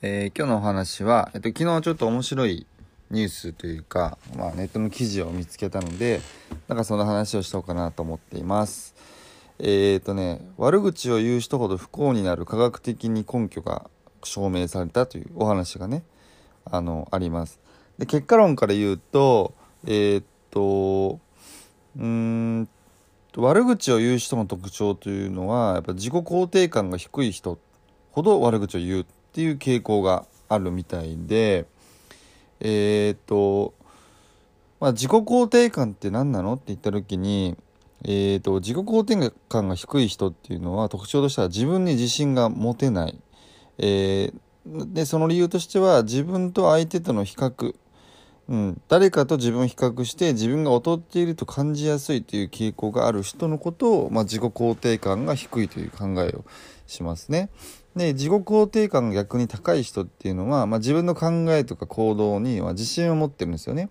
えー今日のお話は、えっと、昨日ちょっと面白いニュースというか、まあ、ネットの記事を見つけたのでなんかその話をしようかなと思っています。えー、とね悪口を言う人ほど不幸になる科学的に根拠が証明されたというお話がねあのあります。で結果論から言うとえーっとうーん悪口を言う人の特徴というのはやっぱ自己肯定感が低い人ほど悪口を言うっていう傾向があるみたいでえーっとまあ自己肯定感って何なのって言った時にえー、と自己肯定感が低い人っていうのは特徴としては自分に自信が持てない、えーでその理由としては自分と相手との比較、うん、誰かと自分を比較して自分が劣っていると感じやすいという傾向がある人のことを、まあ、自己肯定感が低いという考えをしますね。で自己肯定感が逆に高い人っていうのは、まあ、自分の考えとか行動には自信を持ってるんですよね。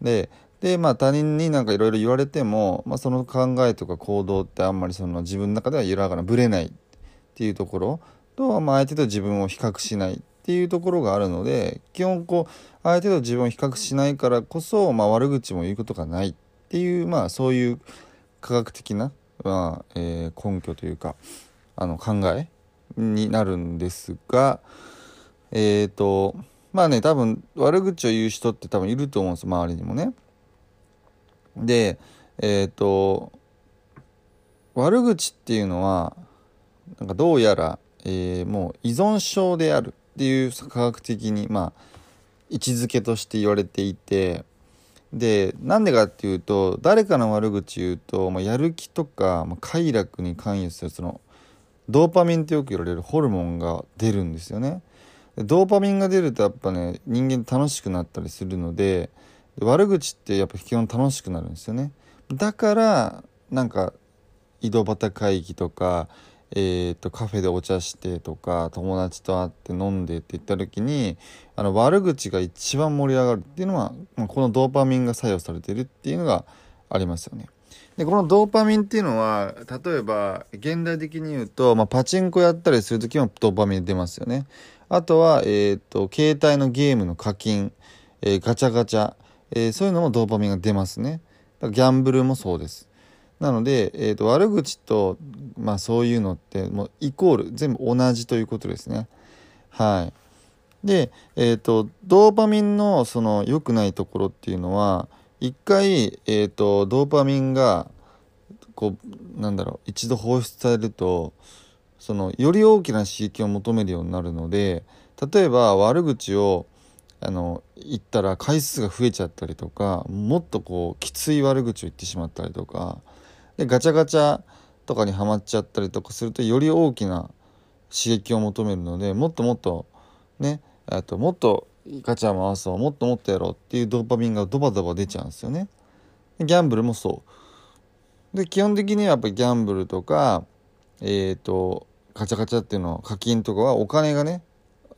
ででまあ他人になんかいろいろ言われても、まあ、その考えとか行動ってあんまりその自分の中では揺らがなぶれないっていうところと、まあ、相手と自分を比較しないっていうところがあるので基本こう相手と自分を比較しないからこそ、まあ、悪口も言うことがないっていうまあそういう科学的な、まあえー根拠というかあの考えになるんですがえっ、とまあね多分悪口を言う人って多分いると思うんです周りにもね。でえっ、と悪口っていうのはなんかどうやら、えーもう依存症であるっていう科学的にまあ位置づけとして言われていてでなんでかっていうと誰かの悪口言うと、まあ、やる気とか、まあ、快楽に関与するそのドーパミンってよく言われるホルモンが出るんですよね。ドーパミンが出るとやっぱね人間楽しくなったりするのでで悪口ってやっぱ基本楽しくなるんですよね。だからなんか井戸端会議とか、えー、とカフェでお茶してとか友達と会って飲んでって言った時にあの悪口が一番盛り上がるっていうのは、まあ、このドーパミンが作用されてるっていうのがありますよね。でこのドーパミンっていうのは例えば現代的に言うと、まあ、パチンコやったりする時もドーパミン出ますよね。あとは、えー、と携帯のゲームの課金、えーガチャガチャ、えーそういうのもドーパミンが出ますね。ギャンブルもそうです。なので、えー、と悪口と、まあ、そういうのってもうイコール全部同じということですね。はい、で、えー、とドーパミンのその良くないところっていうのは一回、えー、とドーパミンがこうなんだろう一度放出されるとそのより大きな刺激を求めるようになるので例えば悪口をあの言ったら回数が増えちゃったりとかもっとこうきつい悪口を言ってしまったりとかでガチャガチャとかにはまっちゃったりとかするとより大きな刺激を求めるのでもっともっとねあともっとガチャ回そうもっともっとやろうっていうドーパミンがドバドバ出ちゃうんですよね。ギャンブルもそう。で基本的にはやっぱりギャンブルとかえっ、とガチャガチャっていうの課金とかはお金がね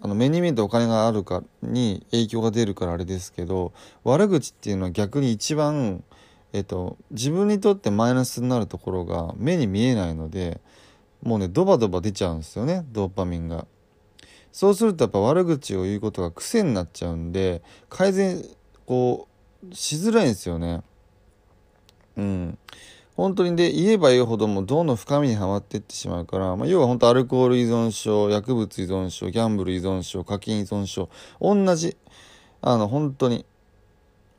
あの目に見えてお金があるかに影響が出るからあれですけど悪口っていうのは逆に一番、えっと自分にとってマイナスになるところが目に見えないのでもうねドバドバ出ちゃうんですよねドーパミンが。そうするとやっぱ悪口を言うことが癖になっちゃうんで改善こうしづらいんですよね。うん。本当にで言えば言うほどもどんどん深みにはまっていってしまうから、まあ、要は本当アルコール依存症薬物依存症ギャンブル依存症課金依存症同じあの本当に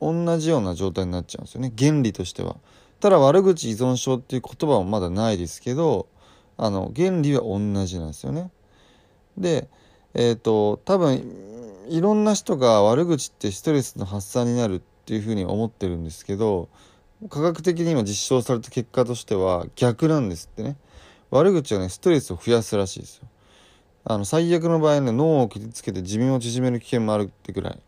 同じような状態になっちゃうんですよね原理としてはただ悪口依存症っていう言葉はまだないですけどあの原理は同じなんですよねでえっ、と多分いろんな人が悪口ってストレスの発散になるっていうふうに思ってるんですけど科学的に今実証された結果としては逆なんですってね。悪口はねストレスを増やすらしいですよ。あの最悪の場合ね脳を傷つけて寿命を縮める危険もあるってぐらい。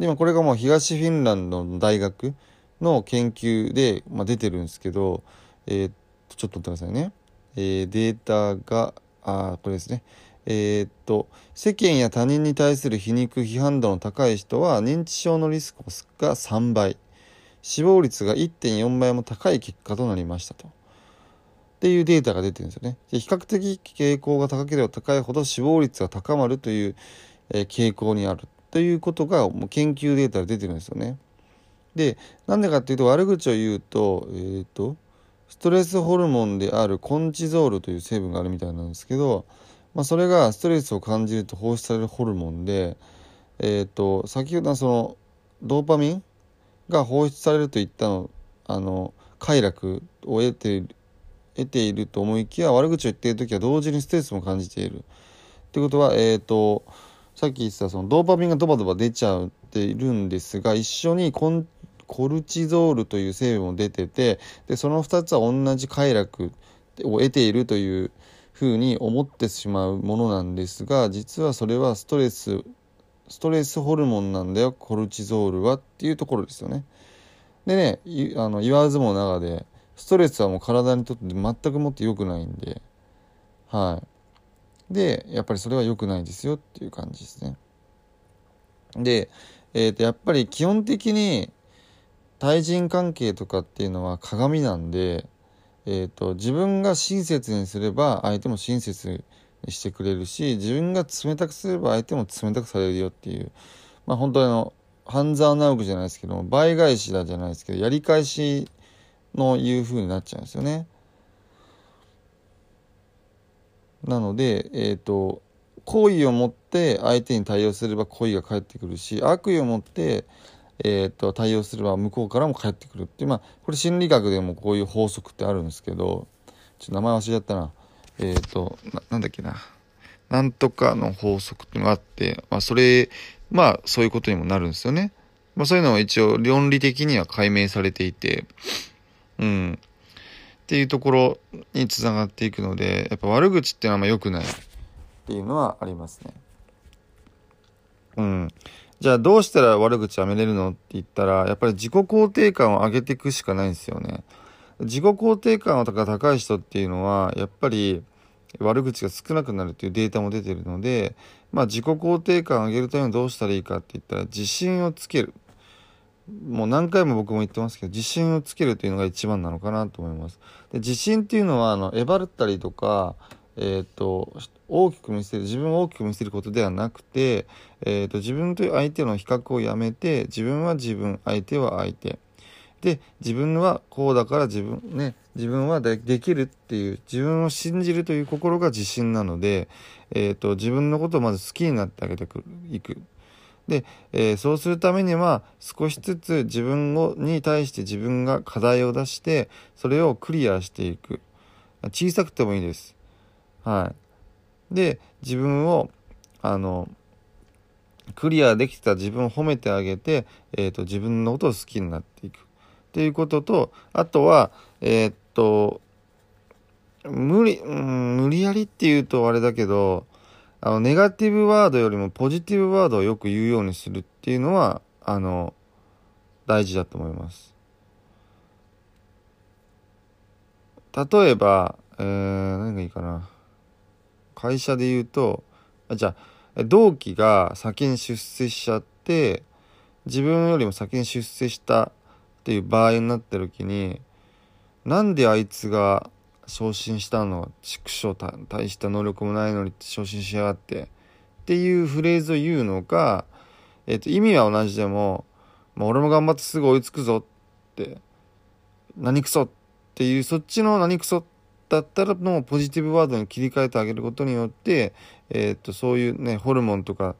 でもこれがもう東フィンランドの大学の研究で、まあ、出てるんですけど、えー、ちょっと待ってくださいね、えー、データがあこれですね。えー、っと世間や他人に対する皮肉批判度の高い人は認知症のリスクが3倍死亡率が1.4倍も高い結果となりましたと。っていうデータが出てるんですよね。で比較的傾向が高ければ高いほど死亡率が高まるという、え、傾向にあるということがもう研究データで出てるんですよね。でなんでかっていうと悪口を言うと,、えーと、ストレスホルモンであるコンチゾールという成分があるみたいなんですけど、まあ、それがストレスを感じると放出されるホルモンで、えーと、先ほどのそのドーパミンが放出されるといったのあの快楽を得ている得ていると思いきや悪口を言っている時は同時にストレスも感じている。ってことは、え、ー、とさっき言ってたそのドーパミンがドバドバ出ちゃっているんですが一緒にコンコルチゾールという成分も出ててでその2つは同じ快楽を得ているというふうに思ってしまうものなんですが実はそれはストレスストレスホルモンなんだよコルチゾールはっていうところですよね。でねあの言わずも長でストレスはもう体にとって全くもって良くないんではいでやっぱりそれは良くないですよっていう感じですねで、えー、とやっぱり基本的に対人関係とかっていうのは鏡なんで、えーと、自分が親切にすれば相手も親切にしてくれるし自分が冷たくすれば相手も冷たくされるよっていうまあ本当にあの半沢直樹じゃないですけども倍返しだじゃないですけどやり返しのいう風になっちゃうんですよね。なので、えっ、ー、と好意を持って相手に対応すれば好意が返ってくるし悪意を持って、えーと、対応すれば向こうからも返ってくるっていうまあこれ心理学でもこういう法則ってあるんですけどちょっと名前忘れちゃったなえっ、ー、となんだっけななんとかの法則っていうのがあって、まあ、それまあそういうことにもなるんですよね。まあ、そういうのは一応論理的には解明されていてうん。っていうところにつながっていくので、やっぱ悪口っていうのはあんま良くないっていうのはありますね。じゃあどうしたら悪口やめれるのって言ったら、やっぱり自己肯定感を上げていくしかないんですよね。自己肯定感が高い人っていうのは、やっぱり悪口が少なくなるっていうデータも出てるので、まあ自己肯定感を上げるためにどうしたらいいかって言ったら、自信をつける。もう何回も僕も言ってますけど自信をつけるというのが一番なのかなと思います。で自信っていうのはあのえばったりとか、えーと、大きく見せる自分を大きく見せることではなくて、えーと、自分と相手の比較をやめて自分は自分相手は相手。で自分はこうだから自分ね自分はできるっていう自分を信じるという心が自信なので、えーと自分のことをまず好きになってあげていく。で、えー、そうするためには少しずつ自分をに対して自分が課題を出してそれをクリアしていく。小さくてもいいです。はいで自分をあのクリアできた自分を褒めてあげて、えーと、自分のことを好きになっていくっていうこととあとはえー、っと無理、うん、無理やりっていうとあれだけどあの、ネガティブワードよりもポジティブワードをよく言うようにするっていうのは、あの、大事だと思います。例えば、えー、何がいいかな。会社で言うと、あじゃあ、同期が先に出世しちゃって、自分よりも先に出世したっていう場合になった時に、なんであいつが昇進したの？畜生大した能力もないのに昇進しやがって。っていうフレーズを言うのか、えー、と意味は同じでも、まあ、俺も頑張ってすぐ追いつくぞって何クソっていうそっちの何クソだったらのポジティブワードに切り替えてあげることによって、えー、とそういうねホルモンとかっ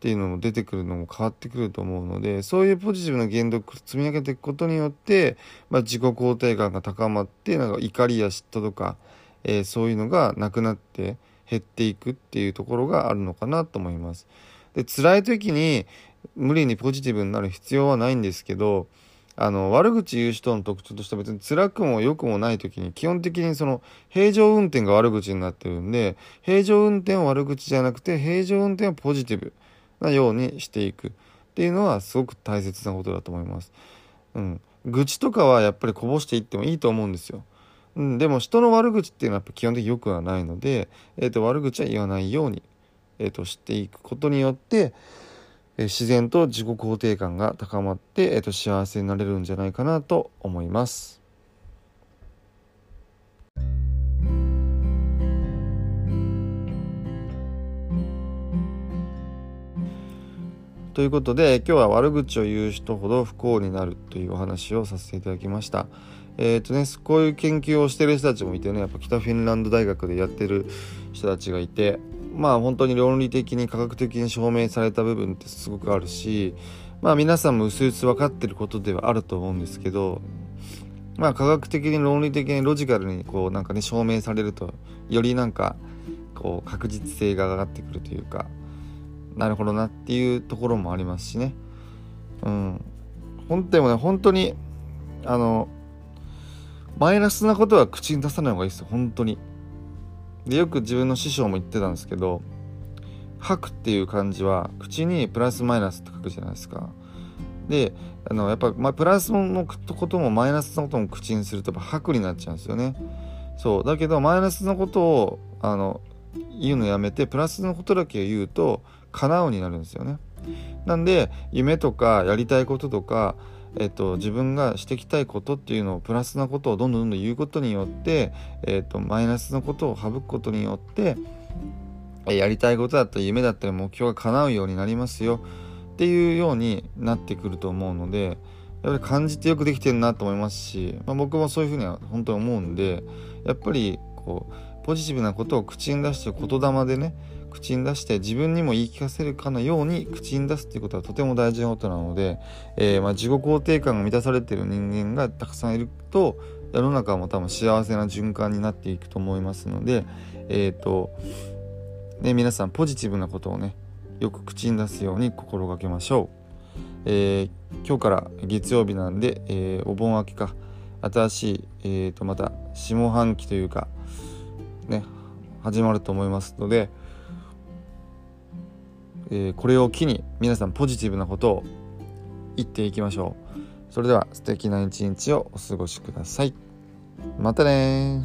ていうのも出てくるのも変わってくると思うのでそういうポジティブな言動を積み上げていくことによって、まあ、自己肯定感が高まってなんか怒りや嫉妬とか、えー、そういうのがなくなって減っていくっていうところがあるのかなと思います。で辛い時に無理にポジティブになる必要はないんですけどあの悪口言う人の特徴としては別に辛くも良くもない時に基本的にその平常運転が悪口になってるんで平常運転は悪口じゃなくて平常運転はポジティブなようにしていくっていうのはすごく大切なことだと思います。うん、愚痴とかはやっぱりこぼしていってもいいと思うんですよ。うん、でも人の悪口っていうのはやっぱ基本的に良くはないので、えー、と悪口は言わないように、えー、としていくことによって、自然と自己肯定感が高まって、えー、と幸せになれるんじゃないかなと思います。ということで今日は悪口を言う人ほど不幸になるというお話をさせていただきました。えっ、ー、とねこういう研究をしてる人たちもいてねやっぱ北フィンランド大学でやってる人たちがいてまあ本当に論理的に科学的に証明された部分ってすごくあるしまあ皆さんも薄々分かってることではあると思うんですけどまあ科学的に論理的にロジカルにこうなんかね証明されるとよりなんかこう確実性が上がってくるというかなるほどなっていうところもありますしね。うん。本当にもね本当にあのマイナスなことは口に出さない方がいいですよ。本当に。でよく自分の師匠も言ってたんですけど吐くっていう漢字は口にプラスマイナスって書くじゃないですか。であのやっぱ、まあ、プラスのこともマイナスのことも口にするとやっぱ吐くになっちゃうんですよね。そう。だけどマイナスのことをあの言うのやめてプラスのことだけ言うと叶うになるんですよね。なんで夢とかやりたいこととかえっと、自分がしていきたいことっていうのをプラスなことをどんどんどんどん言うことによって、えっと、マイナスのことを省くことによってやりたいことだったり夢だったり目標が叶うようになりますよ。っていうようになってくると思うのでやっぱり感じてよくできてるなと思いますし、まあ、僕もそういうふうには本当に思うんでやっぱりこうポジティブなことを口に出して言霊でね口に出して自分にも言い聞かせるかのように口に出すっていうことはとても大事なことなので、えー、ま、自己肯定感が満たされてる人間がたくさんいると世の中も多分幸せな循環になっていくと思いますので、えっ、ー、とね、皆さんポジティブなことをねよく口に出すように心がけましょう。えー、今日から月曜日なんで、えお盆明けか新しい、えー、とまた下半期というかね始まると思いますので、えー、これを機に皆さんポジティブなことを言っていきましょう。それでは素敵な一日をお過ごしください。またね